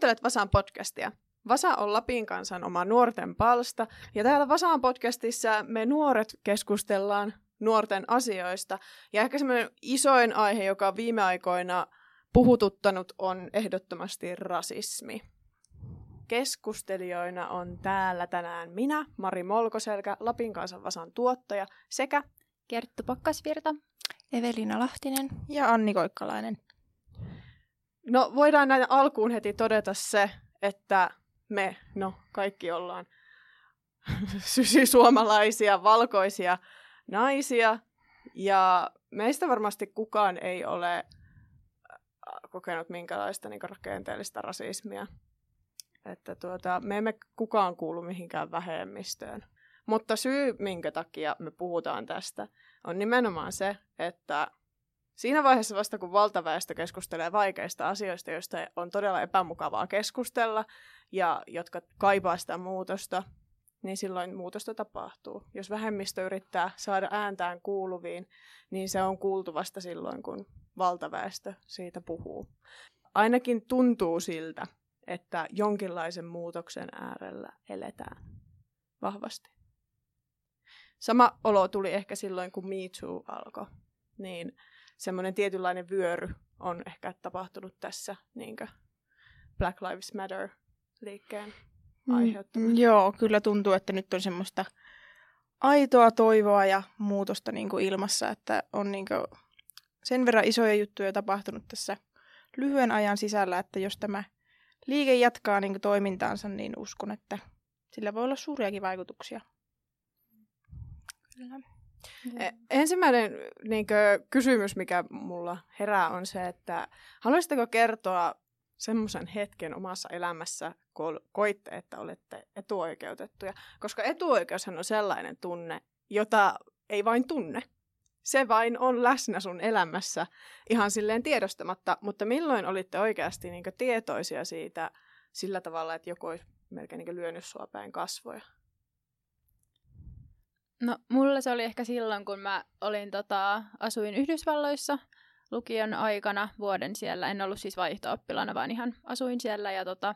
Kuuntelet Vasan podcastia. Vasa on Lapin kansan oma nuorten palsta, ja täällä Vasaan podcastissa me nuoret keskustellaan nuorten asioista. Ja ehkä semmoinen isoin aihe, joka on viime aikoina puhututtanut, on ehdottomasti rasismi. Keskustelijoina on täällä tänään minä, Mari Molkoselkä, Lapin kansan Vasan tuottaja, sekä Kerttu Pakkasvirta, Evelina Lahtinen ja Anni Koikkalainen. No voidaan näin alkuun heti todeta se, että me, no kaikki ollaan sysisuomalaisia, valkoisia naisia. Ja meistä varmasti kukaan ei ole äh, kokenut minkälaista niin rakenteellista rasismia. Että tuota, me emme kukaan kuulu mihinkään vähemmistöön. Mutta syy, minkä takia me puhutaan tästä, on nimenomaan se, että Siinä vaiheessa vasta, kun valtaväestö keskustelee vaikeista asioista, joista on todella epämukavaa keskustella ja jotka kaipaa sitä muutosta, niin silloin muutosta tapahtuu. Jos vähemmistö yrittää saada ääntään kuuluviin, niin se on kuultu vasta silloin, kun valtaväestö siitä puhuu. Ainakin tuntuu siltä, että jonkinlaisen muutoksen äärellä eletään vahvasti. Sama olo tuli ehkä silloin, kun Me Too alkoi. Niin semmoinen tietynlainen vyöry on ehkä tapahtunut tässä niin Black Lives Matter-liikkeen mm, aiheuttamana. Mm, joo, kyllä tuntuu, että nyt on semmoista aitoa toivoa ja muutosta niin kuin ilmassa, että on niin kuin sen verran isoja juttuja tapahtunut tässä lyhyen ajan sisällä, että jos tämä liike jatkaa niin kuin toimintaansa, niin uskon, että sillä voi olla suuriakin vaikutuksia. Kyllä. E- ensimmäinen niin kuin, kysymys, mikä mulla herää, on se, että haluaisitteko kertoa semmoisen hetken omassa elämässä, kun koitte, että olette etuoikeutettuja? Koska etuoikeushan on sellainen tunne, jota ei vain tunne. Se vain on läsnä sun elämässä ihan silleen tiedostamatta, mutta milloin olitte oikeasti niin tietoisia siitä sillä tavalla, että joku olisi melkein niin lyönyt sua päin kasvoja? No, mulla se oli ehkä silloin, kun mä olin, tota, asuin Yhdysvalloissa lukion aikana vuoden siellä. En ollut siis vaihto vaan ihan asuin siellä. Ja tota,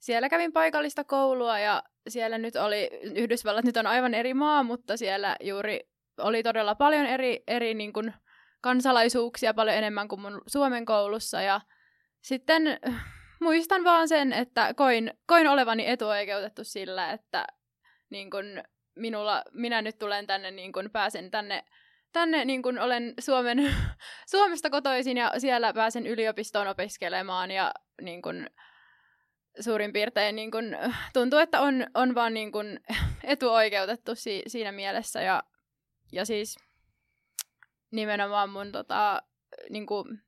siellä kävin paikallista koulua ja siellä nyt oli, Yhdysvallat nyt on aivan eri maa, mutta siellä juuri oli todella paljon eri, eri niin kuin, kansalaisuuksia, paljon enemmän kuin mun Suomen koulussa. Ja sitten muistan vaan sen, että koin, koin olevani etuoikeutettu sillä, että niin kuin, minulla, minä nyt tulen tänne, niin kun pääsen tänne, tänne niin kun olen Suomen, Suomesta kotoisin ja siellä pääsen yliopistoon opiskelemaan ja niin kun, suurin piirtein niin kun, tuntuu, että on, on vaan niin kun, etuoikeutettu si, siinä mielessä ja, ja siis nimenomaan mun tota, niin kun,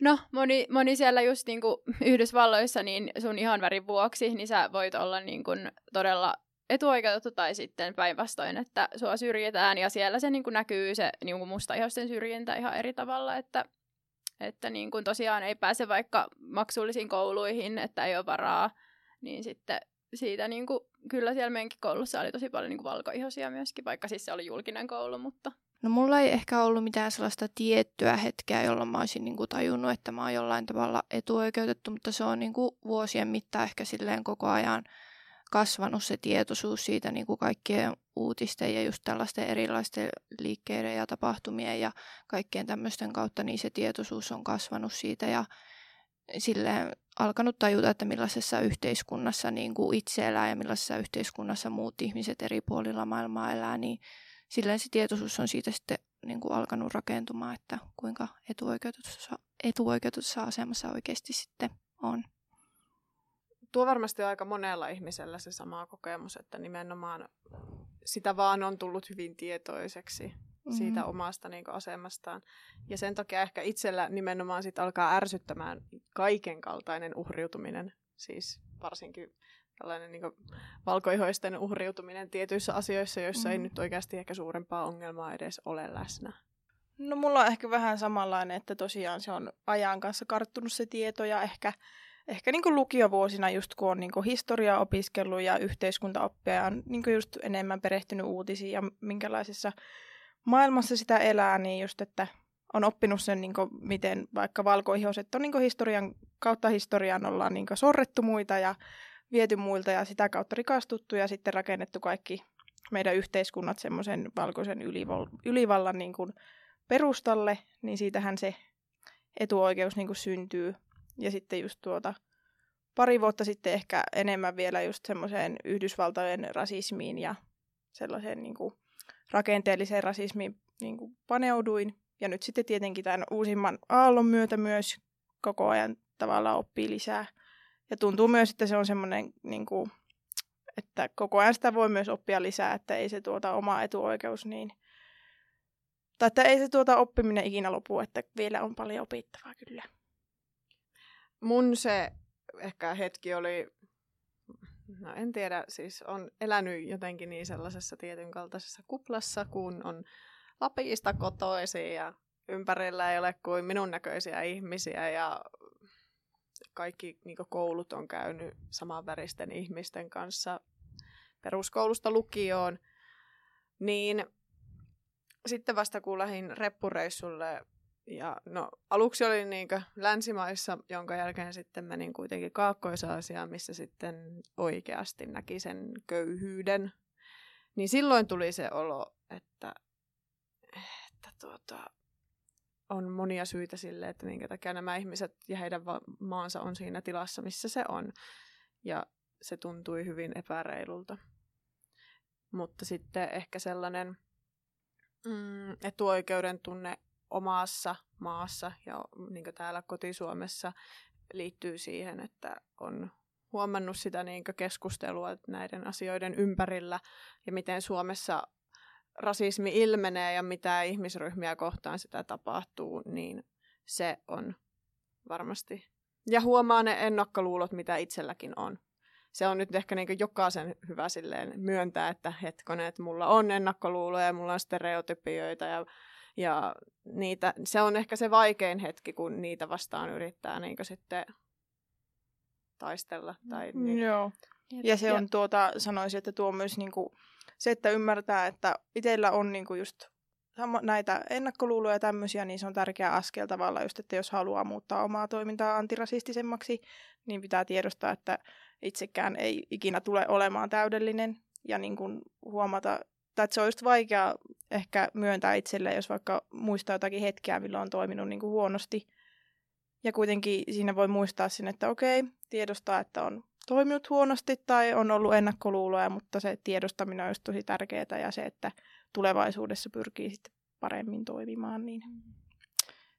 No, moni, moni siellä just niin kuin Yhdysvalloissa, niin sun ihan värin vuoksi, niin sä voit olla niin kuin todella etuoikeutettu tai sitten päinvastoin, että sua syrjitään ja siellä se niin kuin näkyy se niin kuin mustaihoisten syrjintä ihan eri tavalla, että, että niin kuin tosiaan ei pääse vaikka maksullisiin kouluihin, että ei ole varaa, niin sitten siitä niin kuin, kyllä siellä meidänkin koulussa oli tosi paljon niin kuin valkoihoisia myöskin, vaikka siis se oli julkinen koulu, mutta... No mulla ei ehkä ollut mitään sellaista tiettyä hetkeä, jolloin mä olisin niin kuin tajunnut, että mä oon jollain tavalla etuoikeutettu, mutta se on niin kuin vuosien mittaan ehkä silleen koko ajan kasvanut se tietoisuus siitä niin kuin kaikkien uutisten ja just tällaisten erilaisten liikkeiden ja tapahtumien ja kaikkien tämmöisten kautta, niin se tietoisuus on kasvanut siitä ja silleen alkanut tajuta, että millaisessa yhteiskunnassa niin kuin itse elää ja millaisessa yhteiskunnassa muut ihmiset eri puolilla maailmaa elää, niin silleen se tietoisuus on siitä sitten niin kuin alkanut rakentumaan, että kuinka etuoikeutetussa, etuoikeutetussa asemassa oikeasti sitten on tuo varmasti aika monella ihmisellä se sama kokemus, että nimenomaan sitä vaan on tullut hyvin tietoiseksi mm-hmm. siitä omasta niin kuin, asemastaan. Ja sen takia ehkä itsellä nimenomaan sit alkaa ärsyttämään kaiken kaltainen uhriutuminen, siis varsinkin tällainen niin kuin, valkoihoisten uhriutuminen tietyissä asioissa, joissa mm-hmm. ei nyt oikeasti ehkä suurempaa ongelmaa edes ole läsnä. No mulla on ehkä vähän samanlainen, että tosiaan se on ajan kanssa karttunut se tieto ja ehkä ehkä niin kuin lukiovuosina just kun on niin kuin historiaa opiskellut ja yhteiskuntaoppia on niin kuin just enemmän perehtynyt uutisiin ja minkälaisessa maailmassa sitä elää, niin just, että on oppinut sen, niin kuin, miten vaikka valkoihoset on niin kuin historian, kautta historian ollaan niin kuin sorrettu muita ja viety muilta ja sitä kautta rikastuttu ja sitten rakennettu kaikki meidän yhteiskunnat semmoisen valkoisen ylivallan niin kuin perustalle, niin siitähän se etuoikeus niin kuin syntyy. Ja sitten just tuota, pari vuotta sitten ehkä enemmän vielä just semmoiseen Yhdysvaltojen rasismiin ja sellaiseen niin kuin rakenteelliseen rasismiin niin kuin paneuduin. Ja nyt sitten tietenkin tämän uusimman aallon myötä myös koko ajan tavallaan oppii lisää. Ja tuntuu myös, että se on semmoinen, niin kuin, että koko ajan sitä voi myös oppia lisää, että ei se tuota oma etuoikeus niin, tai että ei se tuota oppiminen ikinä lopu, että vielä on paljon opittavaa kyllä. Mun se ehkä hetki oli, no en tiedä, siis on elänyt jotenkin niin sellaisessa tietyn kaltaisessa kuplassa, kun on Lapista kotoisin ja ympärillä ei ole kuin minun näköisiä ihmisiä ja kaikki niin koulut on käynyt samanväristen ihmisten kanssa peruskoulusta lukioon, niin sitten vasta kun lähdin reppureissulle ja no, aluksi oli niin länsimaissa, jonka jälkeen sitten menin kuitenkin kaakkois missä sitten oikeasti näki sen köyhyyden. Niin silloin tuli se olo, että, että tuota, on monia syitä sille, että minkä takia nämä ihmiset ja heidän maansa on siinä tilassa, missä se on. Ja se tuntui hyvin epäreilulta. Mutta sitten ehkä sellainen mm, etuoikeuden tunne omassa maassa ja niin täällä kotisuomessa liittyy siihen, että on huomannut sitä niin keskustelua näiden asioiden ympärillä ja miten Suomessa rasismi ilmenee ja mitä ihmisryhmiä kohtaan sitä tapahtuu, niin se on varmasti. Ja huomaa ne ennakkoluulot, mitä itselläkin on. Se on nyt ehkä niin jokaisen hyvä silleen myöntää, että hetkonen, että mulla on ennakkoluuloja ja mulla on stereotypioita ja, ja niitä, se on ehkä se vaikein hetki, kun niitä vastaan yrittää niin sitten taistella. Tai niin. Joo. Ja se on tuota, sanoisin, että tuo myös niin kuin se, että ymmärtää, että itsellä on niinku just näitä ennakkoluuloja ja tämmöisiä, niin se on tärkeä askel tavalla just, että jos haluaa muuttaa omaa toimintaa antirasistisemmaksi, niin pitää tiedostaa, että itsekään ei ikinä tule olemaan täydellinen ja niin kuin huomata, tai että se on just vaikea ehkä myöntää itselle, jos vaikka muistaa jotakin hetkeä, milloin on toiminut niin kuin huonosti. Ja kuitenkin siinä voi muistaa sen, että okei, tiedostaa, että on toiminut huonosti tai on ollut ennakkoluuloja, mutta se tiedostaminen on just tosi tärkeää ja se, että tulevaisuudessa pyrkii sitten paremmin toimimaan, niin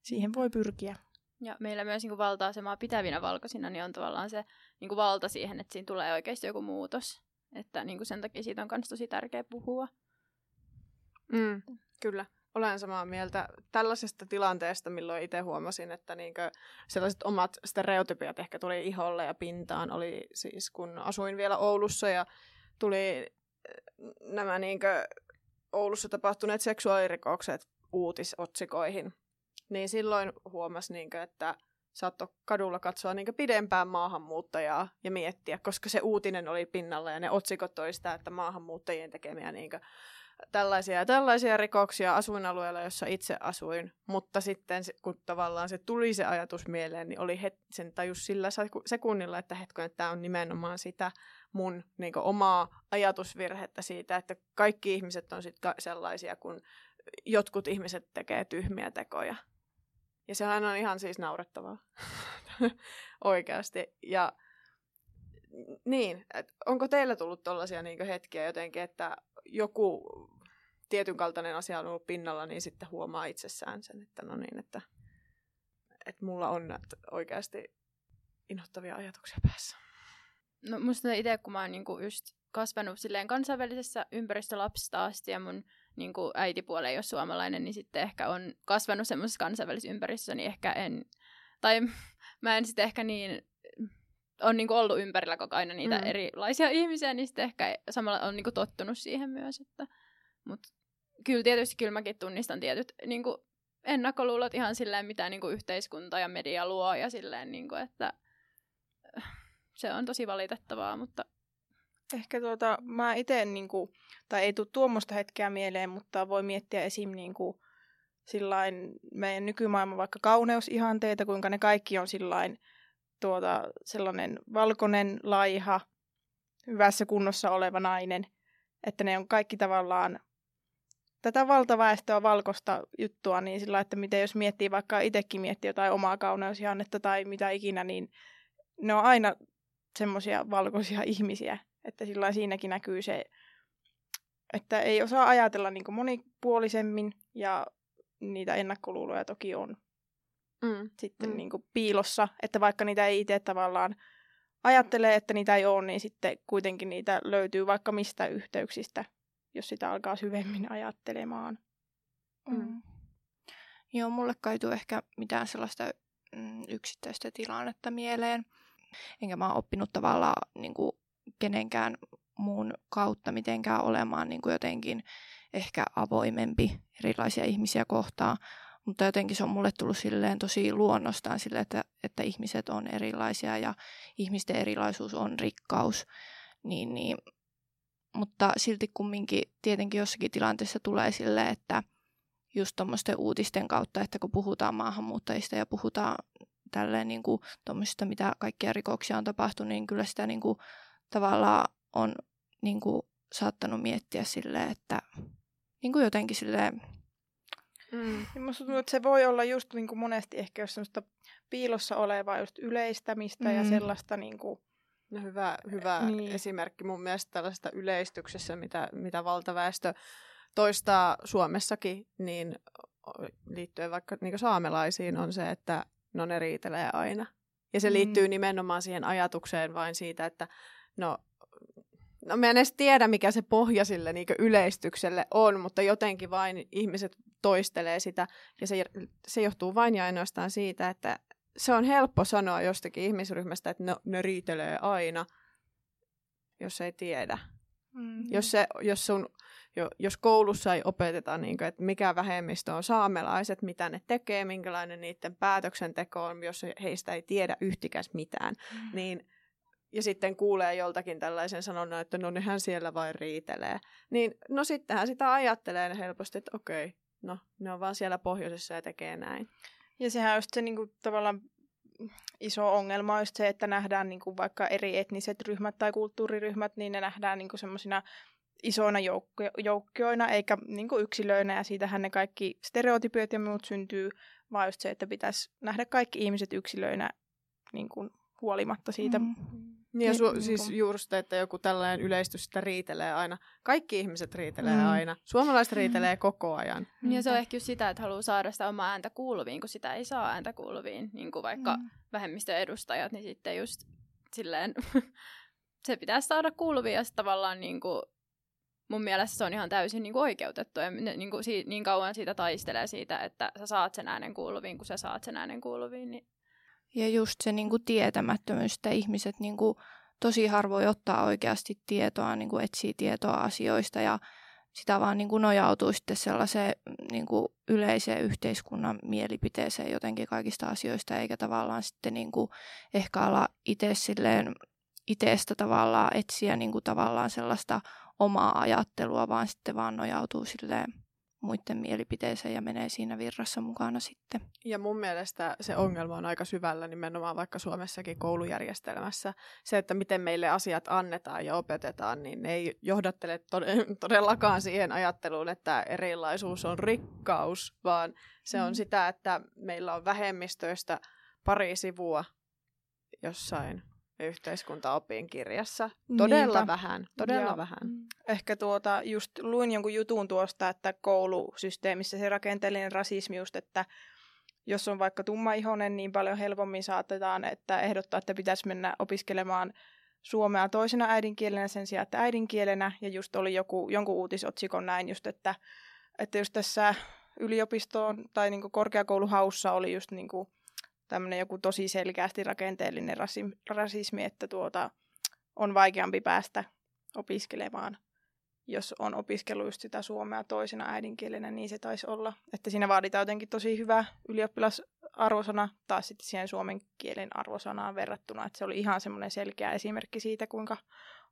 siihen voi pyrkiä. Ja meillä myös niin kuin valta-asemaa pitävinä valkoisina niin on tavallaan se niin kuin valta siihen, että siinä tulee oikeasti joku muutos. Että niin kuin sen takia siitä on myös tosi tärkeä puhua. Mm, kyllä olen samaa mieltä tällaisesta tilanteesta, milloin itse huomasin, että niinkö sellaiset omat stereotypiat ehkä tuli iholle ja pintaan. Oli siis, kun asuin vielä Oulussa ja tuli eh, nämä niinkö Oulussa tapahtuneet seksuaalirikokset uutisotsikoihin. Niin silloin huomasi, niinkö, että saattoi kadulla katsoa niinkö pidempään maahanmuuttajaa ja miettiä, koska se uutinen oli pinnalla ja ne otsikot toi sitä, että maahanmuuttajien tekemiä niinkö tällaisia ja tällaisia rikoksia asuinalueella, jossa itse asuin, mutta sitten kun tavallaan se tuli se ajatus mieleen, niin oli het- sen tajus sillä sekunnilla, että hetken, että tämä on nimenomaan sitä mun niin omaa ajatusvirhettä siitä, että kaikki ihmiset on sitten sellaisia, kun jotkut ihmiset tekee tyhmiä tekoja. Ja sehän on ihan siis naurettavaa. Oikeasti. Ja niin, onko teillä tullut tällaisia niin hetkiä jotenkin, että joku tietyn kaltainen asia on ollut pinnalla, niin sitten huomaa itsessään sen, että no niin, että, että mulla on oikeasti inhottavia ajatuksia päässä. No musta itse, kun mä oon niinku just kasvanut silleen kansainvälisessä ympäristölapsista asti ja mun niinku äitipuoli ei ole suomalainen, niin sitten ehkä on kasvanut semmoisessa kansainvälisessä ympäristössä, niin ehkä en, tai mä en sitten ehkä niin on niinku ollut ympärillä koko aina niitä mm. erilaisia ihmisiä, niin sitten ehkä samalla on niinku tottunut siihen myös. Että, mutta kyllä tietysti kyllä mäkin tunnistan tietyt niinku, ennakkoluulot ihan silleen, mitä niinku, yhteiskunta ja media luo ja silleen, niinku, että se on tosi valitettavaa, mutta Ehkä tuota, mä itse, niinku, tai ei tule tuommoista hetkeä mieleen, mutta voi miettiä esim. Niinku, sillain meidän nykymaailman vaikka kauneusihanteita, kuinka ne kaikki on sillain tuota, sellainen valkoinen, laiha, hyvässä kunnossa oleva nainen. Että ne on kaikki tavallaan tätä valtaväestöä valkoista juttua, niin sillä että miten jos miettii vaikka itsekin miettii jotain omaa kauneusihannetta tai mitä ikinä, niin ne on aina semmoisia valkoisia ihmisiä. Että sillä siinäkin näkyy se, että ei osaa ajatella niin monipuolisemmin ja niitä ennakkoluuloja toki on mm. sitten mm. Niin kuin piilossa, että vaikka niitä ei itse tavallaan ajattele, että niitä ei ole, niin sitten kuitenkin niitä löytyy vaikka mistä yhteyksistä, jos sitä alkaa syvemmin ajattelemaan. Mm. Mm. Joo, mulle kaituu ehkä mitään sellaista mm, yksittäistä tilannetta mieleen. Enkä mä oon oppinut tavallaan niin kuin kenenkään muun kautta mitenkään olemaan niin kuin jotenkin ehkä avoimempi erilaisia ihmisiä kohtaan. Mutta jotenkin se on mulle tullut silleen tosi luonnostaan sille, että, että ihmiset on erilaisia ja ihmisten erilaisuus on rikkaus. Niin, niin. Mutta silti kumminkin tietenkin jossakin tilanteessa tulee silleen, että just tuommoisten uutisten kautta, että kun puhutaan maahanmuuttajista ja puhutaan tälleen niin kuin mitä kaikkia rikoksia on tapahtunut, niin kyllä sitä niin kuin, tavallaan on niin kuin, saattanut miettiä silleen, että niin kuin jotenkin silleen... Mm. Niin musta tuntuu, että se voi olla just niin kuin monesti ehkä jos semmoista piilossa olevaa just yleistämistä mm. ja sellaista niin kuin... No hyvä, hyvä niin. esimerkki mun mielestä tällaista yleistyksessä, mitä, mitä valtaväestö toistaa Suomessakin, niin liittyen vaikka niin saamelaisiin on se, että no ne riitelee aina. Ja se mm. liittyy nimenomaan siihen ajatukseen vain siitä, että no no mä en edes tiedä, mikä se pohja sille niin yleistykselle on, mutta jotenkin vain ihmiset toistelee sitä, ja se, se johtuu vain ja ainoastaan siitä, että se on helppo sanoa jostakin ihmisryhmästä, että no, ne riitelee aina, jos ei tiedä. Mm-hmm. Jos, se, jos, sun, jo, jos koulussa ei opeteta, niin kuin, että mikä vähemmistö on saamelaiset, mitä ne tekee, minkälainen niiden päätöksenteko on, jos heistä ei tiedä yhtikäs mitään, mm-hmm. niin ja sitten kuulee joltakin tällaisen sanonnan, että no nehän siellä vain riitelee. Niin no sittenhän sitä ajattelee helposti, että okei, no ne on vaan siellä pohjoisessa ja tekee näin. Ja sehän on just se niin kuin, tavallaan iso ongelma on just se, että nähdään niin kuin vaikka eri etniset ryhmät tai kulttuuriryhmät, niin ne nähdään niin semmoisina isoina joukko- joukkioina eikä niin kuin yksilöinä ja siitähän ne kaikki stereotypiot ja muut syntyy, vaan just se, että pitäisi nähdä kaikki ihmiset yksilöinä niin kuin huolimatta siitä mm. Niin ja su- niin, siis juuri sitä, että joku tällainen yleistys sitä riitelee aina. Kaikki ihmiset riitelee mm. aina. Suomalaiset mm. riitelee koko ajan. Mm. Ja se on ehkä just sitä, että haluaa saada sitä omaa ääntä kuuluviin, kun sitä ei saa ääntä kuuluviin. Niin kuin vaikka mm. vähemmistöedustajat, niin sitten just silleen se pitäisi saada kuuluviin ja tavallaan niin kuin, mun mielestä se on ihan täysin niin kuin oikeutettu. Ja niin, kuin, niin kauan siitä taistelee siitä, että sä saat sen äänen kuuluviin, kun sä saat sen äänen kuuluviin, niin ja just se niin kuin tietämättömyys, että ihmiset niin kuin, tosi harvoin ottaa oikeasti tietoa, niin kuin etsii tietoa asioista ja sitä vaan niin kuin nojautuu sitten sellaiseen niin kuin yleiseen yhteiskunnan mielipiteeseen jotenkin kaikista asioista, eikä tavallaan sitten niin kuin ehkä ala itse silleen tavallaan etsiä niin kuin tavallaan sellaista omaa ajattelua, vaan sitten vaan nojautuu silleen muiden mielipiteeseen ja menee siinä virrassa mukana sitten. Ja mun mielestä se ongelma on aika syvällä nimenomaan vaikka Suomessakin koulujärjestelmässä. Se, että miten meille asiat annetaan ja opetetaan, niin ne ei johdattele todellakaan siihen ajatteluun, että erilaisuus on rikkaus, vaan se on mm. sitä, että meillä on vähemmistöistä pari sivua jossain yhteiskuntaopin kirjassa. Todella Niinpä. vähän, todella ja vähän. Mm. Ehkä tuota, just luin jonkun jutun tuosta, että koulusysteemissä se rakenteellinen rasismi just, että jos on vaikka tummaihonen, niin paljon helpommin saatetaan, että ehdottaa, että pitäisi mennä opiskelemaan suomea toisena äidinkielenä sen sijaan, että äidinkielenä. Ja just oli joku, jonkun uutisotsikon näin just, että, että just tässä yliopistoon tai niin korkeakouluhaussa oli just niin kuin tämmöinen joku tosi selkeästi rakenteellinen rasismi, että tuota, on vaikeampi päästä opiskelemaan, jos on opiskellut just sitä suomea toisena äidinkielenä, niin se taisi olla. Että siinä vaaditaan jotenkin tosi hyvä ylioppilasarvosana taas sitten siihen suomen kielen arvosanaan verrattuna. Että se oli ihan semmoinen selkeä esimerkki siitä, kuinka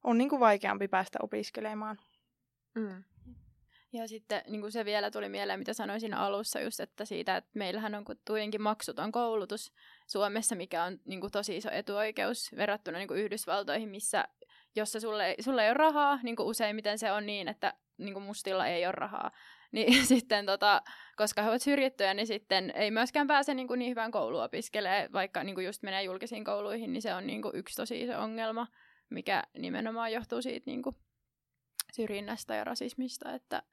on niin kuin vaikeampi päästä opiskelemaan. Mm. Ja sitten niin kuin se vielä tuli mieleen, mitä sanoin siinä alussa, just, että siitä, että meillähän on kuitenkin maksuton koulutus Suomessa, mikä on niin kuin tosi iso etuoikeus verrattuna niin kuin Yhdysvaltoihin, missä jossa sulle, sulle ei ole rahaa, niin kuin useimmiten se on niin, että niin kuin mustilla ei ole rahaa. Niin sitten, tota, koska he ovat syrjittyjä, niin sitten ei myöskään pääse niin, kuin niin hyvään kouluun opiskelemaan, vaikka niin kuin just menee julkisiin kouluihin, niin se on niin kuin yksi tosi iso ongelma, mikä nimenomaan johtuu siitä niin kuin syrjinnästä ja rasismista, että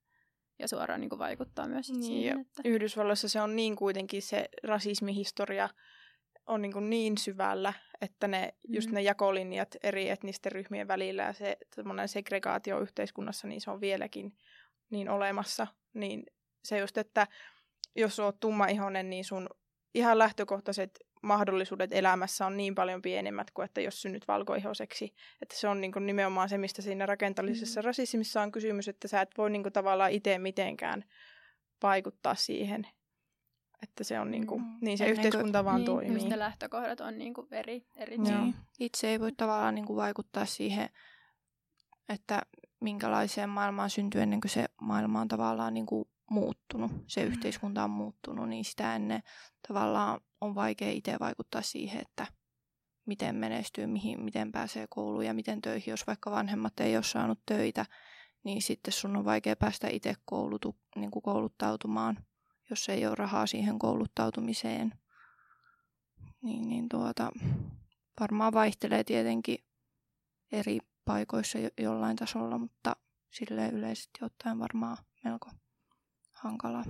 ja suoraan niin kuin vaikuttaa myös niin, siihen. Että... Yhdysvalloissa se on niin kuitenkin se rasismihistoria on niin, kuin niin syvällä, että ne, mm. just ne jakolinjat eri etnisten ryhmien välillä ja se segregaatio yhteiskunnassa, niin se on vieläkin niin olemassa. Niin se just, että jos oot tummaihoinen, niin sun ihan lähtökohtaiset mahdollisuudet elämässä on niin paljon pienemmät kuin, että jos synnyt valkoihoiseksi. Että se on niin kuin nimenomaan se, mistä siinä rakentallisessa mm. rasismissa on kysymys, että sä et voi niin kuin tavallaan itse mitenkään vaikuttaa siihen. Että se on niin kuin, mm. niin se Ennen yhteiskunta kuin, vaan niin, toimii. Ne lähtökohdat on niin kuin eri, eri niin. Itse ei voi tavallaan niin kuin vaikuttaa siihen, että minkälaiseen maailmaan syntyy ennen kuin se maailma on tavallaan niin kuin muuttunut, se mm. yhteiskunta on muuttunut, niin sitä ennen tavallaan on vaikea itse vaikuttaa siihen, että miten menestyy, mihin, miten pääsee kouluun ja miten töihin. Jos vaikka vanhemmat ei ole saanut töitä, niin sitten sun on vaikea päästä itse koulutu, niin kuin kouluttautumaan, jos ei ole rahaa siihen kouluttautumiseen. Niin, niin tuota, varmaan vaihtelee tietenkin eri paikoissa jo, jollain tasolla, mutta sille yleisesti ottaen varmaan melko hankalaa.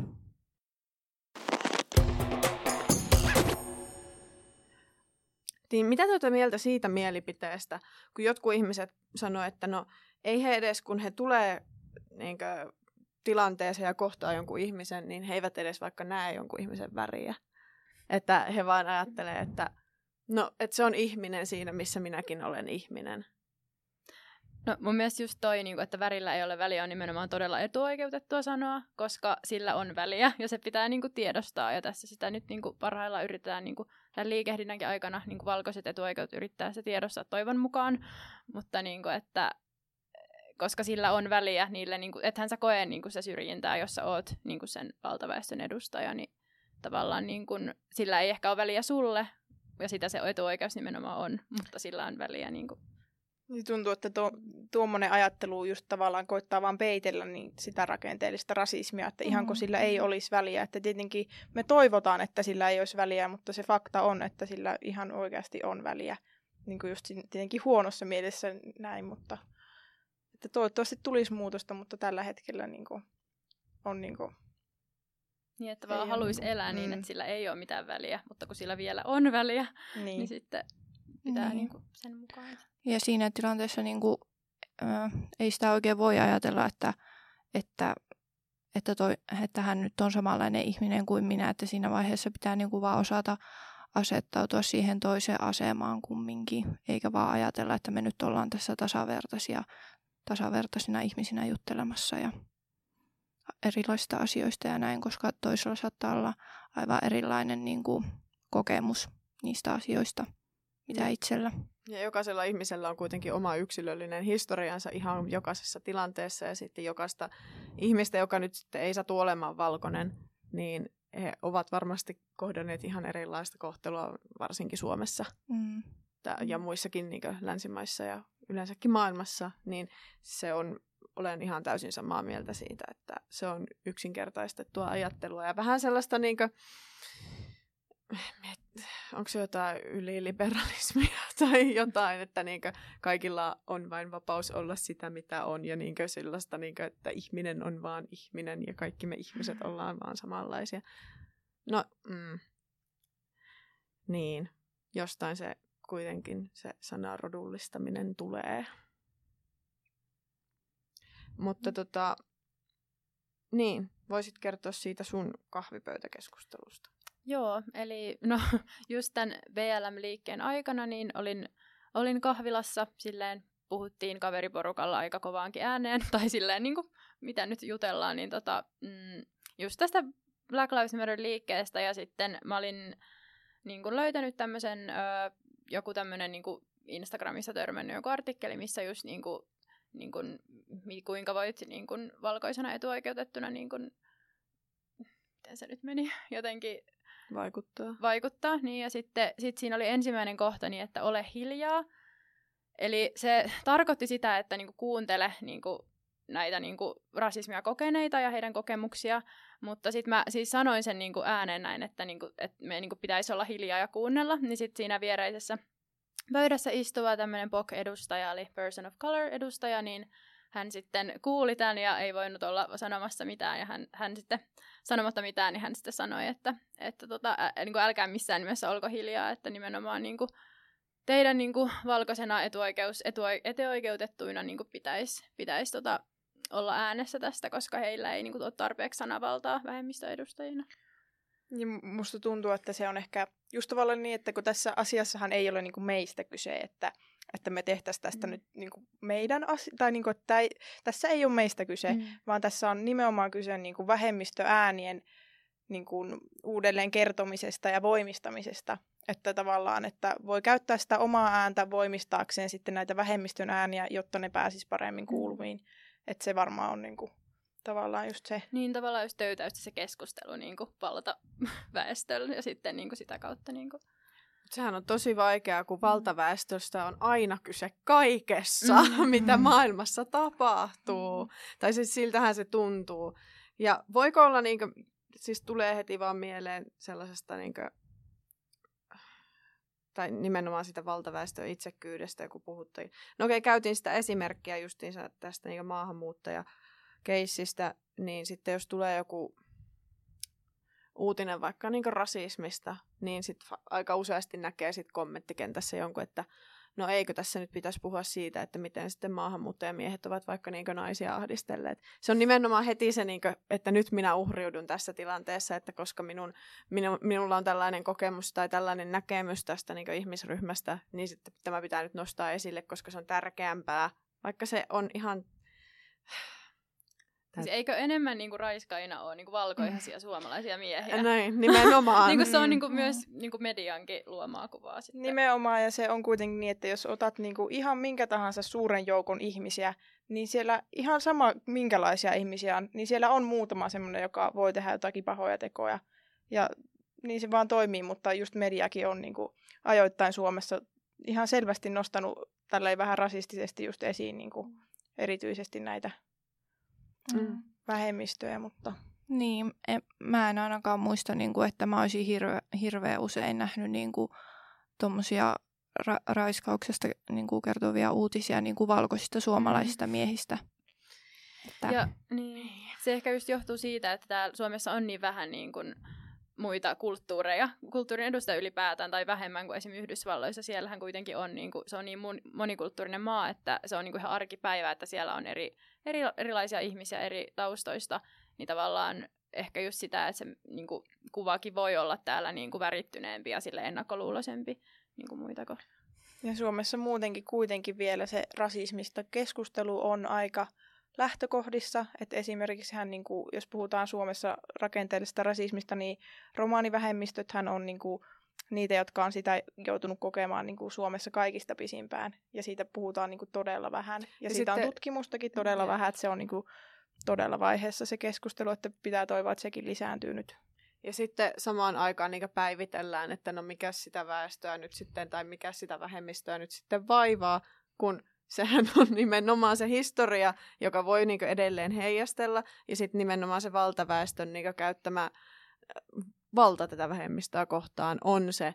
Niin mitä tuota mieltä siitä mielipiteestä, kun jotkut ihmiset sanoo, että no ei he edes, kun he tulee niinkö, tilanteeseen ja kohtaa jonkun ihmisen, niin he eivät edes vaikka näe jonkun ihmisen väriä. Että he vaan ajattelee, että no, että se on ihminen siinä, missä minäkin olen ihminen. No mun mielestä just toi, niin että värillä ei ole väliä, on nimenomaan todella etuoikeutettua sanoa, koska sillä on väliä ja se pitää niin kuin, tiedostaa. Ja tässä sitä nyt niin kuin, parhaillaan yritetään niin kuin, tämän liikehdinnänkin aikana niin kuin, valkoiset etuoikeudet yrittää se tiedostaa toivon mukaan. Mutta niin kuin, että koska sillä on väliä niille, niin kuin, ethän sä koe niin kuin, se syrjintää, jos sä oot niin kuin, sen valtaväestön edustaja, niin tavallaan niin kuin, sillä ei ehkä ole väliä sulle, ja sitä se etuoikeus nimenomaan on, mutta sillä on väliä niin kuin, tuntuu, että tuo, tuommoinen ajattelu just tavallaan koittaa vaan peitellä niin sitä rakenteellista rasismia, että ihan kun sillä ei olisi väliä. Että tietenkin me toivotaan, että sillä ei olisi väliä, mutta se fakta on, että sillä ihan oikeasti on väliä. Niin kuin just tietenkin huonossa mielessä näin, mutta että toivottavasti tulisi muutosta, mutta tällä hetkellä niin kuin, on niin kuin, niin, että vaan haluaisi elää niin, mm. että sillä ei ole mitään väliä, mutta kun sillä vielä on väliä, niin, niin sitten pitää niin. Niin kuin sen mukaan. Ja siinä tilanteessa niin kuin, äh, ei sitä oikein voi ajatella, että, että, että, toi, että hän nyt on samanlainen ihminen kuin minä, että siinä vaiheessa pitää niin kuin vaan osata asettautua siihen toiseen asemaan kumminkin, eikä vaan ajatella, että me nyt ollaan tässä tasavertaisia, tasavertaisina ihmisinä juttelemassa ja erilaisista asioista ja näin, koska toisella saattaa olla aivan erilainen niin kuin, kokemus niistä asioista, mitä itsellä. Ja jokaisella ihmisellä on kuitenkin oma yksilöllinen historiansa ihan jokaisessa tilanteessa. Ja sitten jokaista ihmistä, joka nyt sitten ei saa olemaan valkoinen, niin he ovat varmasti kohdanneet ihan erilaista kohtelua, varsinkin Suomessa mm. ja muissakin niin länsimaissa ja yleensäkin maailmassa, niin se on, olen ihan täysin samaa mieltä siitä, että se on yksinkertaistettua ajattelua. Ja vähän sellaista niin kuin, onko se jotain yliliberalismia tai jotain, että niinkö kaikilla on vain vapaus olla sitä, mitä on, ja niinkö sellaista, niinkö, että ihminen on vaan ihminen, ja kaikki me ihmiset ollaan vaan samanlaisia. No, mm, niin, jostain se kuitenkin se sana rodullistaminen tulee. Mutta mm. tota, niin, voisit kertoa siitä sun kahvipöytäkeskustelusta. Joo, eli no just tämän VLM-liikkeen aikana niin olin, olin kahvilassa, silleen puhuttiin kaveriporukalla aika kovaankin ääneen, tai silleen niin kuin, mitä nyt jutellaan, niin tota, mm, just tästä Black Lives Matter liikkeestä, ja sitten mä olin niin kuin löytänyt tämmöisen, joku tämmöinen niin kuin Instagramissa törmännyt joku artikkeli, missä just niin kuin, niin kuin kuinka voit niin kuin, valkoisena etuoikeutettuna, niin kuin, miten se nyt meni, jotenkin Vaikuttaa. vaikuttaa. Niin, ja sitten sit siinä oli ensimmäinen kohta, niin että ole hiljaa. Eli se tarkoitti sitä, että niinku kuuntele niinku näitä niinku rasismia kokeneita ja heidän kokemuksia, mutta sitten mä siis sanoin sen niinku ääneen näin, että, niinku, että me niinku pitäisi olla hiljaa ja kuunnella, niin sitten siinä viereisessä pöydässä istuva tämmöinen POC-edustaja, eli Person of Color-edustaja, niin hän sitten kuuli tämän ja ei voinut olla sanomassa mitään, ja hän, hän sitten sanomatta mitään, niin hän sitten sanoi, että, että tota, ä, niin kuin älkää missään nimessä olko hiljaa, että nimenomaan niin kuin, teidän niin kuin, valkoisena etuoikeus, etuo- etuoikeutettuina niin kuin, pitäisi, pitäisi tota, olla äänessä tästä, koska heillä ei niin kuin, ole tarpeeksi sanavaltaa vähemmistöedustajina. Ja musta tuntuu, että se on ehkä just tavallaan niin, että kun tässä asiassahan ei ole niinku meistä kyse, että, että me tehtäisiin tästä mm. nyt niinku meidän asia, tai niinku, että ei, tässä ei ole meistä kyse, mm. vaan tässä on nimenomaan kyse niinku vähemmistöäänien niinku uudelleen kertomisesta ja voimistamisesta. Että tavallaan, että voi käyttää sitä omaa ääntä voimistaakseen sitten näitä vähemmistön ääniä, jotta ne pääsis paremmin kuuluviin. Mm. Että se varmaan on niinku tavallaan just se. Niin tavallaan just töytäystä se keskustelu niin kuin valta väestöllä ja sitten niin kuin sitä kautta niin kuin Sehän on tosi vaikeaa, kun valtaväestöstä on aina kyse kaikessa, mm. mitä maailmassa tapahtuu. Mm. Tai siis siltähän se tuntuu. Ja voiko olla, niin kuin, siis tulee heti vaan mieleen sellaisesta, niin kuin, tai nimenomaan sitä valtaväestön itsekyydestä, kun puhuttiin. No okei, okay, käytiin sitä esimerkkiä justiinsa tästä niin maahanmuuttaja keissistä, niin sitten jos tulee joku uutinen vaikka niin rasismista, niin sit aika useasti näkee sit kommenttikentässä jonkun, että no eikö tässä nyt pitäisi puhua siitä, että miten sitten maahanmuuttajamiehet ovat vaikka niin naisia ahdistelleet. Se on nimenomaan heti se, niin kuin, että nyt minä uhriudun tässä tilanteessa, että koska minun, minu, minulla on tällainen kokemus tai tällainen näkemys tästä niin ihmisryhmästä, niin sitten tämä pitää nyt nostaa esille, koska se on tärkeämpää, vaikka se on ihan Siis eikö enemmän niinku raiskaina ole niinku valkoihaisia mm. suomalaisia miehiä? Näin, nimenomaan. niinku se on niinku myös niinku mediankin luomaa kuvaa sitten. Nimenomaan, ja se on kuitenkin niin, että jos otat niinku ihan minkä tahansa suuren joukon ihmisiä, niin siellä ihan sama minkälaisia ihmisiä on, niin siellä on muutama semmoinen, joka voi tehdä jotakin pahoja tekoja. Ja niin se vaan toimii, mutta just mediakin on niinku ajoittain Suomessa ihan selvästi nostanut tällä vähän rasistisesti just esiin niinku erityisesti näitä mm. vähemmistöjä, mutta... Niin, en, mä en ainakaan muista, niin kuin, että mä olisin hirve, hirveän usein nähnyt niin kuin, tommosia ra- raiskauksesta niin kuin, kertovia uutisia niin kuin valkoisista suomalaisista mm. miehistä. Että... Ja, niin. Se ehkä just johtuu siitä, että täällä Suomessa on niin vähän niin kuin, muita kulttuureja, kulttuurin edustajia ylipäätään tai vähemmän kuin esimerkiksi Yhdysvalloissa. Siellähän kuitenkin on, niin kuin, se on niin monikulttuurinen maa, että se on niin kuin ihan arkipäivä, että siellä on eri, eri, erilaisia ihmisiä eri taustoista, niin tavallaan ehkä just sitä, että se niin kuin, kuvakin voi olla täällä niin kuin värittyneempi ja sille ennakkoluuloisempi niin kuin muita Ja Suomessa muutenkin kuitenkin vielä se rasismista keskustelu on aika lähtökohdissa, että esimerkiksi hän, niin kuin, jos puhutaan Suomessa rakenteellisesta rasismista, niin romaanivähemmistöthän on niin kuin, niitä, jotka on sitä joutunut kokemaan niin kuin Suomessa kaikista pisimpään, ja siitä puhutaan niin kuin, todella vähän. Ja, ja siitä sitten, on tutkimustakin todella ja. vähän, että se on niin kuin, todella vaiheessa se keskustelu, että pitää toivoa, että sekin lisääntyy nyt. Ja sitten samaan aikaan niin päivitellään, että no mikä sitä väestöä nyt sitten, tai mikä sitä vähemmistöä nyt sitten vaivaa, kun sehän on nimenomaan se historia, joka voi niin edelleen heijastella, ja sitten nimenomaan se valtaväestön niin käyttämä äh, valta tätä vähemmistöä kohtaan on se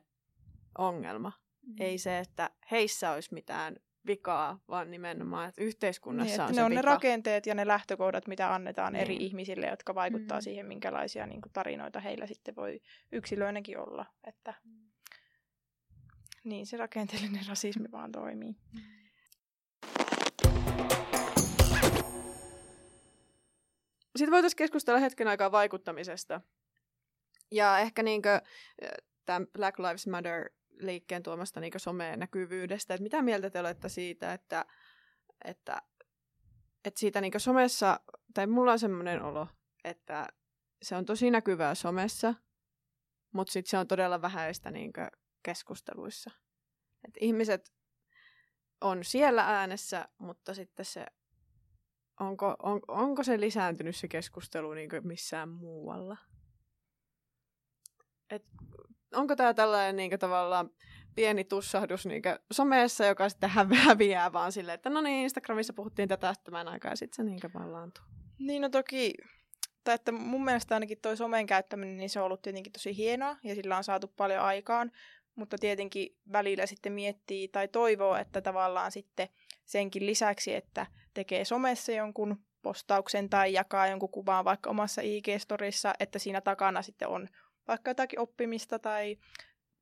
ongelma. Mm. Ei se, että heissä olisi mitään vikaa, vaan nimenomaan, että yhteiskunnassa niin, että on ne se on vika. ne rakenteet ja ne lähtökohdat, mitä annetaan niin. eri ihmisille, jotka vaikuttaa mm. siihen, minkälaisia niin kuin, tarinoita heillä sitten voi yksilöinenkin olla. Että... Mm. Niin se rakenteellinen rasismi vaan toimii. Mm. Sitten voitaisiin keskustella hetken aikaa vaikuttamisesta. Ja ehkä niinkö tämän Black Lives Matter-liikkeen tuomasta niinkö someen näkyvyydestä. Että mitä mieltä te olette siitä, että, että, että siitä niinkö somessa, tai mulla on semmoinen olo, että se on tosi näkyvää somessa, mutta sitten se on todella vähäistä niinkö keskusteluissa. Et ihmiset on siellä äänessä, mutta sitten se onko, on, onko se lisääntynyt se keskustelu niin missään muualla? Et, onko tämä tällainen niin tavallaan pieni tussahdus niin someessa, joka sitten häviää vaan silleen, että no niin, Instagramissa puhuttiin tätä tämän aikaa ja sitten se niin vallaantuu. Niin no toki, tai että mun mielestä ainakin toi somen käyttäminen, niin se on ollut tietenkin tosi hienoa ja sillä on saatu paljon aikaan, mutta tietenkin välillä sitten miettii tai toivoo, että tavallaan sitten senkin lisäksi, että tekee somessa jonkun postauksen tai jakaa jonkun kuvaan vaikka omassa IG-storissa, että siinä takana sitten on vaikka jotakin oppimista tai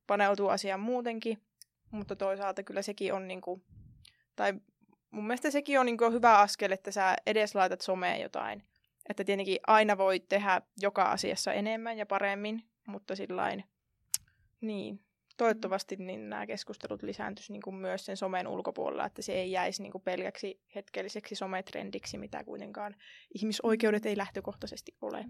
paneutuu asiaan muutenkin, mutta toisaalta kyllä sekin on niinku, tai mun mielestä sekin on niinku hyvä askel, että sä edes laitat someen jotain. Että tietenkin aina voi tehdä joka asiassa enemmän ja paremmin, mutta sillain, niin, toivottavasti niin nämä keskustelut lisääntyisi niin kuin myös sen somen ulkopuolella, että se ei jäisi niin kuin pelkäksi hetkelliseksi sometrendiksi, mitä kuitenkaan ihmisoikeudet ei lähtökohtaisesti ole.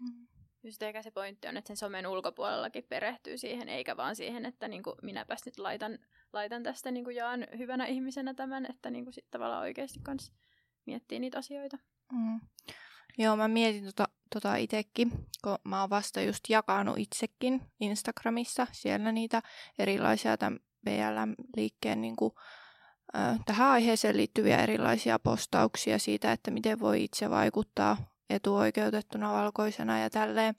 Mm. Just eikä se pointti on, että sen somen ulkopuolellakin perehtyy siihen, eikä vaan siihen, että niin kuin minäpäs nyt laitan, laitan tästä niin kuin jaan hyvänä ihmisenä tämän, että niin kuin sit tavallaan oikeasti kans miettii niitä asioita. Mm. Joo, mä mietin tota, tota itsekin, kun mä oon vasta just jakanut itsekin Instagramissa siellä niitä erilaisia tämän BLM-liikkeen niin kuin, äh, tähän aiheeseen liittyviä erilaisia postauksia siitä, että miten voi itse vaikuttaa etuoikeutettuna valkoisena ja tälleen.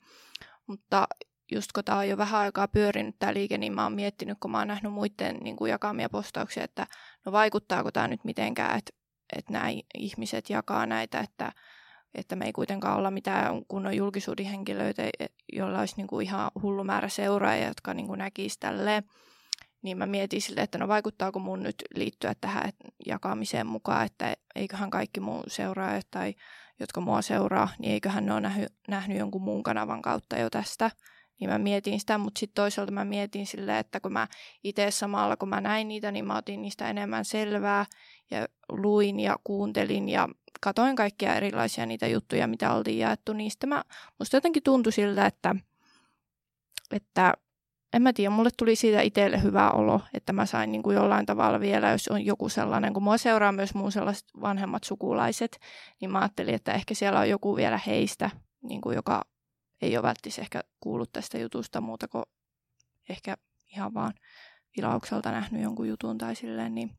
Mutta just kun tämä on jo vähän aikaa pyörinyt tämä liike, niin mä oon miettinyt, kun mä oon nähnyt muiden niin kuin jakamia postauksia, että no vaikuttaako tämä nyt mitenkään, että, että nämä ihmiset jakaa näitä, että että me ei kuitenkaan olla mitään kunnon julkisuuden henkilöitä, e, joilla olisi niin kuin ihan hullu määrä seuraajia, jotka niin kuin näkisi tälleen. Niin mä mietin sille, että no vaikuttaako mun nyt liittyä tähän jakamiseen mukaan, että eiköhän kaikki mun seuraajat tai jotka mua seuraa, niin eiköhän ne ole nähnyt, nähnyt jonkun muun kanavan kautta jo tästä. Niin mä mietin sitä, mutta sitten toisaalta mä mietin silleen, että kun mä itse samalla kun mä näin niitä, niin mä otin niistä enemmän selvää ja luin ja kuuntelin ja katoin kaikkia erilaisia niitä juttuja, mitä oltiin jaettu niistä. Mä, musta jotenkin tuntui siltä, että, että en mä tiedä, mulle tuli siitä itselle hyvä olo, että mä sain niin kuin jollain tavalla vielä, jos on joku sellainen, kun mua seuraa myös muun sellaiset vanhemmat sukulaiset, niin mä ajattelin, että ehkä siellä on joku vielä heistä, niin kuin joka ei ole välttämättä ehkä kuullut tästä jutusta muuta kuin ehkä ihan vaan vilaukselta nähnyt jonkun jutun tai silleen, niin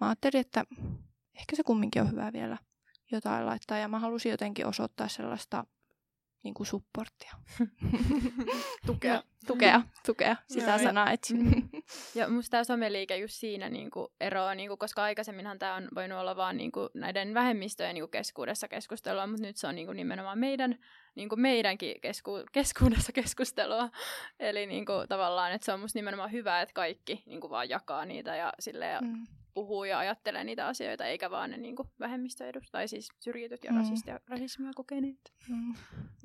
mä ajattelin, että ehkä se kumminkin on hyvä vielä jotain laittaa. Ja mä halusin jotenkin osoittaa sellaista niin kuin supporttia. tukea. No, tukea, tukea, sitä no, sanaa etsin. Ja musta tämä someliike just siinä niin kuin eroa, niin kuin, koska aikaisemminhan tämä on voinut olla vaan niin kuin, näiden vähemmistöjen niin kuin keskuudessa keskustelua, mutta nyt se on niin kuin, nimenomaan meidän, niin kuin meidänkin kesku, keskuudessa keskustelua. Eli niin kuin, tavallaan, että se on musta nimenomaan hyvä, että kaikki niin kuin, vaan jakaa niitä ja silleen, mm puhuu ja ajattelee niitä asioita, eikä vaan ne niin kuin vähemmistöedustajat, tai siis syrjityt ja mm. rasistia, rasismia kokeneet. Mm.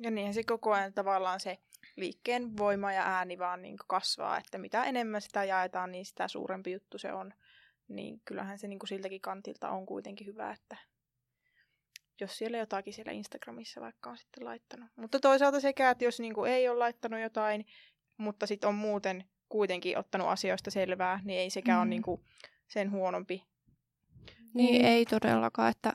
Ja niinhän se koko ajan tavallaan se liikkeen voima ja ääni vaan niin kuin kasvaa, että mitä enemmän sitä jaetaan, niin sitä suurempi juttu se on. Niin kyllähän se niin kuin siltäkin kantilta on kuitenkin hyvä, että jos siellä jotakin siellä Instagramissa vaikka on sitten laittanut. Mutta toisaalta sekä, että jos niin kuin ei ole laittanut jotain, mutta sitten on muuten kuitenkin ottanut asioista selvää, niin ei sekään mm. ole niin kuin sen huonompi. Niin, niin. ei todellakaan, että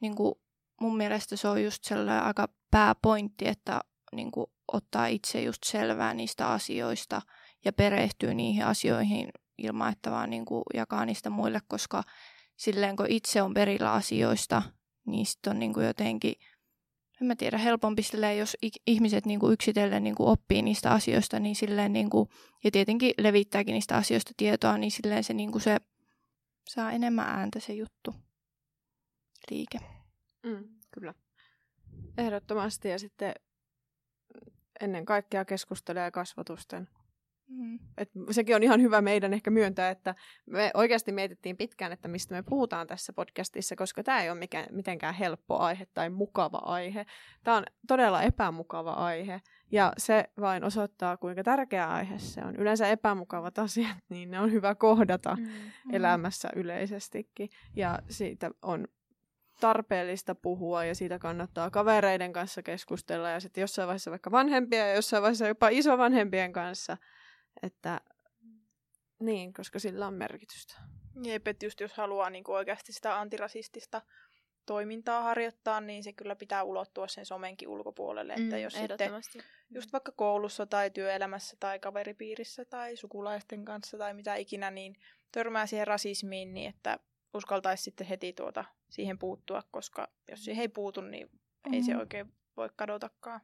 niin kuin, mun mielestä se on just sellainen aika pääpointti, että niin kuin, ottaa itse just selvää niistä asioista ja perehtyy niihin asioihin ilman, että vaan niin kuin, jakaa niistä muille, koska silleen kun itse on perillä asioista, niin sitten on niin kuin, jotenkin, en mä tiedä, helpompi silleen, jos ihmiset niin kuin, yksitellen niin kuin, oppii niistä asioista, niin silleen, niin kuin, ja tietenkin levittääkin niistä asioista tietoa, niin silleen se, niin kuin, se saa enemmän ääntä se juttu, liike. Mm, kyllä. Ehdottomasti ja sitten ennen kaikkea keskustelee kasvatusten. Mm. Et sekin on ihan hyvä meidän ehkä myöntää, että me oikeasti mietittiin pitkään, että mistä me puhutaan tässä podcastissa, koska tämä ei ole mikään, mitenkään helppo aihe tai mukava aihe. Tämä on todella epämukava aihe ja se vain osoittaa, kuinka tärkeä aihe se on. Yleensä epämukavat asiat, niin ne on hyvä kohdata mm. mm. elämässä yleisestikin. Ja siitä on tarpeellista puhua ja siitä kannattaa kavereiden kanssa keskustella ja sitten jossain vaiheessa vaikka vanhempia ja jossain vaiheessa jopa isovanhempien kanssa. Että niin, koska sillä on merkitystä. Jep, että just jos haluaa niin oikeasti sitä antirasistista toimintaa harjoittaa, niin se kyllä pitää ulottua sen somenkin ulkopuolelle. Että Mm, jos sitten just vaikka koulussa tai työelämässä tai kaveripiirissä tai sukulaisten kanssa tai mitä ikinä, niin törmää siihen rasismiin, niin että uskaltaisi sitten heti tuota siihen puuttua, koska jos siihen ei puutu, niin ei se Mhm. oikein voi kadotakaan.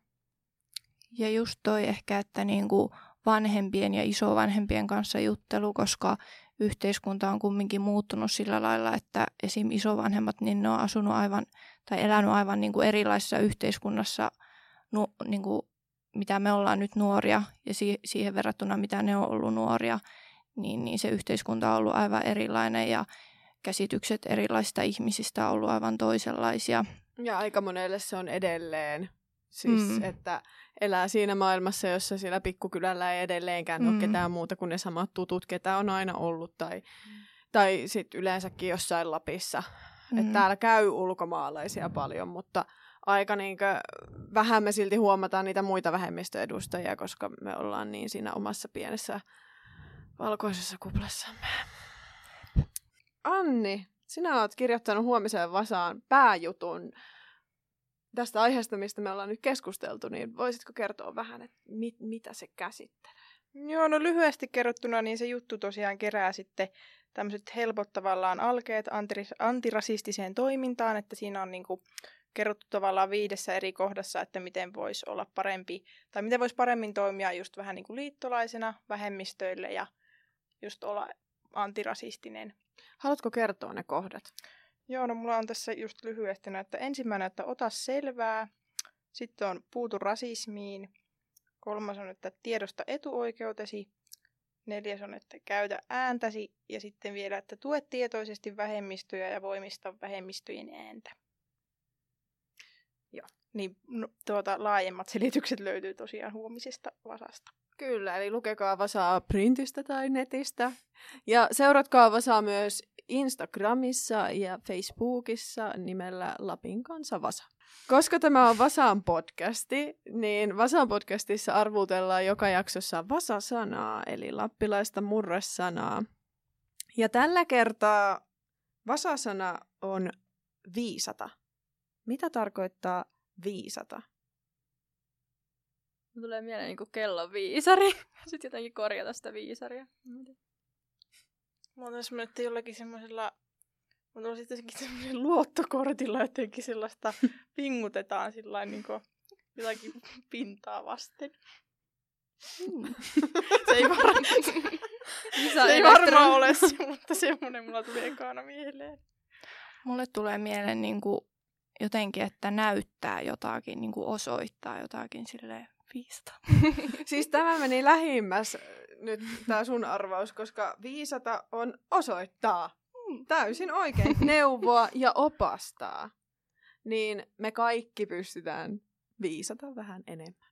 Ja just toi ehkä, että niinku vanhempien ja isovanhempien kanssa juttelu, koska yhteiskunta on kumminkin muuttunut sillä lailla, että esim. isovanhemmat, niin ne on asunut aivan tai elänyt aivan niinku erilaisessa yhteiskunnassa, nu, niinku, mitä me ollaan nyt nuoria ja si- siihen verrattuna, mitä ne on ollut nuoria, niin, niin se yhteiskunta on ollut aivan erilainen ja käsitykset erilaisista ihmisistä on ollut aivan toisenlaisia. Ja aika monelle se on edelleen. Siis, mm. että elää siinä maailmassa, jossa siellä pikkukylällä ei edelleenkään mm. ole ketään muuta kuin ne samat tutut, ketä on aina ollut. Tai, tai sitten yleensäkin jossain Lapissa. Mm. Että täällä käy ulkomaalaisia paljon, mutta aika niinkö, vähän me silti huomataan niitä muita vähemmistöedustajia, koska me ollaan niin siinä omassa pienessä valkoisessa kuplassamme. Anni, sinä olet kirjoittanut huomiseen Vasaan pääjutun tästä aiheesta, mistä me ollaan nyt keskusteltu, niin voisitko kertoa vähän, että mit, mitä se käsittelee? Joo, no lyhyesti kerrottuna, niin se juttu tosiaan kerää sitten tämmöiset helpot tavallaan alkeet antirasistiseen toimintaan, että siinä on niinku kerrottu tavallaan viidessä eri kohdassa, että miten voisi olla parempi, tai miten voisi paremmin toimia just vähän niin kuin liittolaisena vähemmistöille ja just olla antirasistinen. Haluatko kertoa ne kohdat? Joo, no mulla on tässä just lyhyesti, no, että ensimmäinen, että ota selvää, sitten on puutu rasismiin, kolmas on, että tiedosta etuoikeutesi, neljäs on, että käytä ääntäsi, ja sitten vielä, että tue tietoisesti vähemmistöjä ja voimista vähemmistöjen ääntä. Joo. Niin no, tuota, laajemmat selitykset löytyy tosiaan huomisesta vasasta. Kyllä, eli lukekaa Vasaa printistä tai netistä. Ja seuratkaa Vasaa myös Instagramissa ja Facebookissa nimellä Lapin kanssa Vasa. Koska tämä on Vasaan podcasti, niin Vasaan podcastissa arvutellaan joka jaksossa Vasa-sanaa, eli lappilaista murresanaa. Ja tällä kertaa Vasa-sana on viisata. Mitä tarkoittaa viisata? Tulee mieleen niin kellon viisari. Sitten jotenkin korjata sitä viisaria. Mulla on semmoinen, että jollakin semmoisella, mulla on sitten semmoinen luottokortilla jotenkin sellaista pingutetaan sillä niin jotakin pintaa vasten. Mm. Se ei, Visa se ei varmaan ole se, mutta semmoinen mulla tuli ekana mieleen. Mulle tulee mieleen niin kuin jotenkin, että näyttää jotakin, niin kuin osoittaa jotakin silleen viista. Siis tämä meni lähimmäs äh, nyt tämä sun arvaus, koska viisata on osoittaa. Täysin oikein. Neuvoa ja opastaa. Niin me kaikki pystytään viisata vähän enemmän.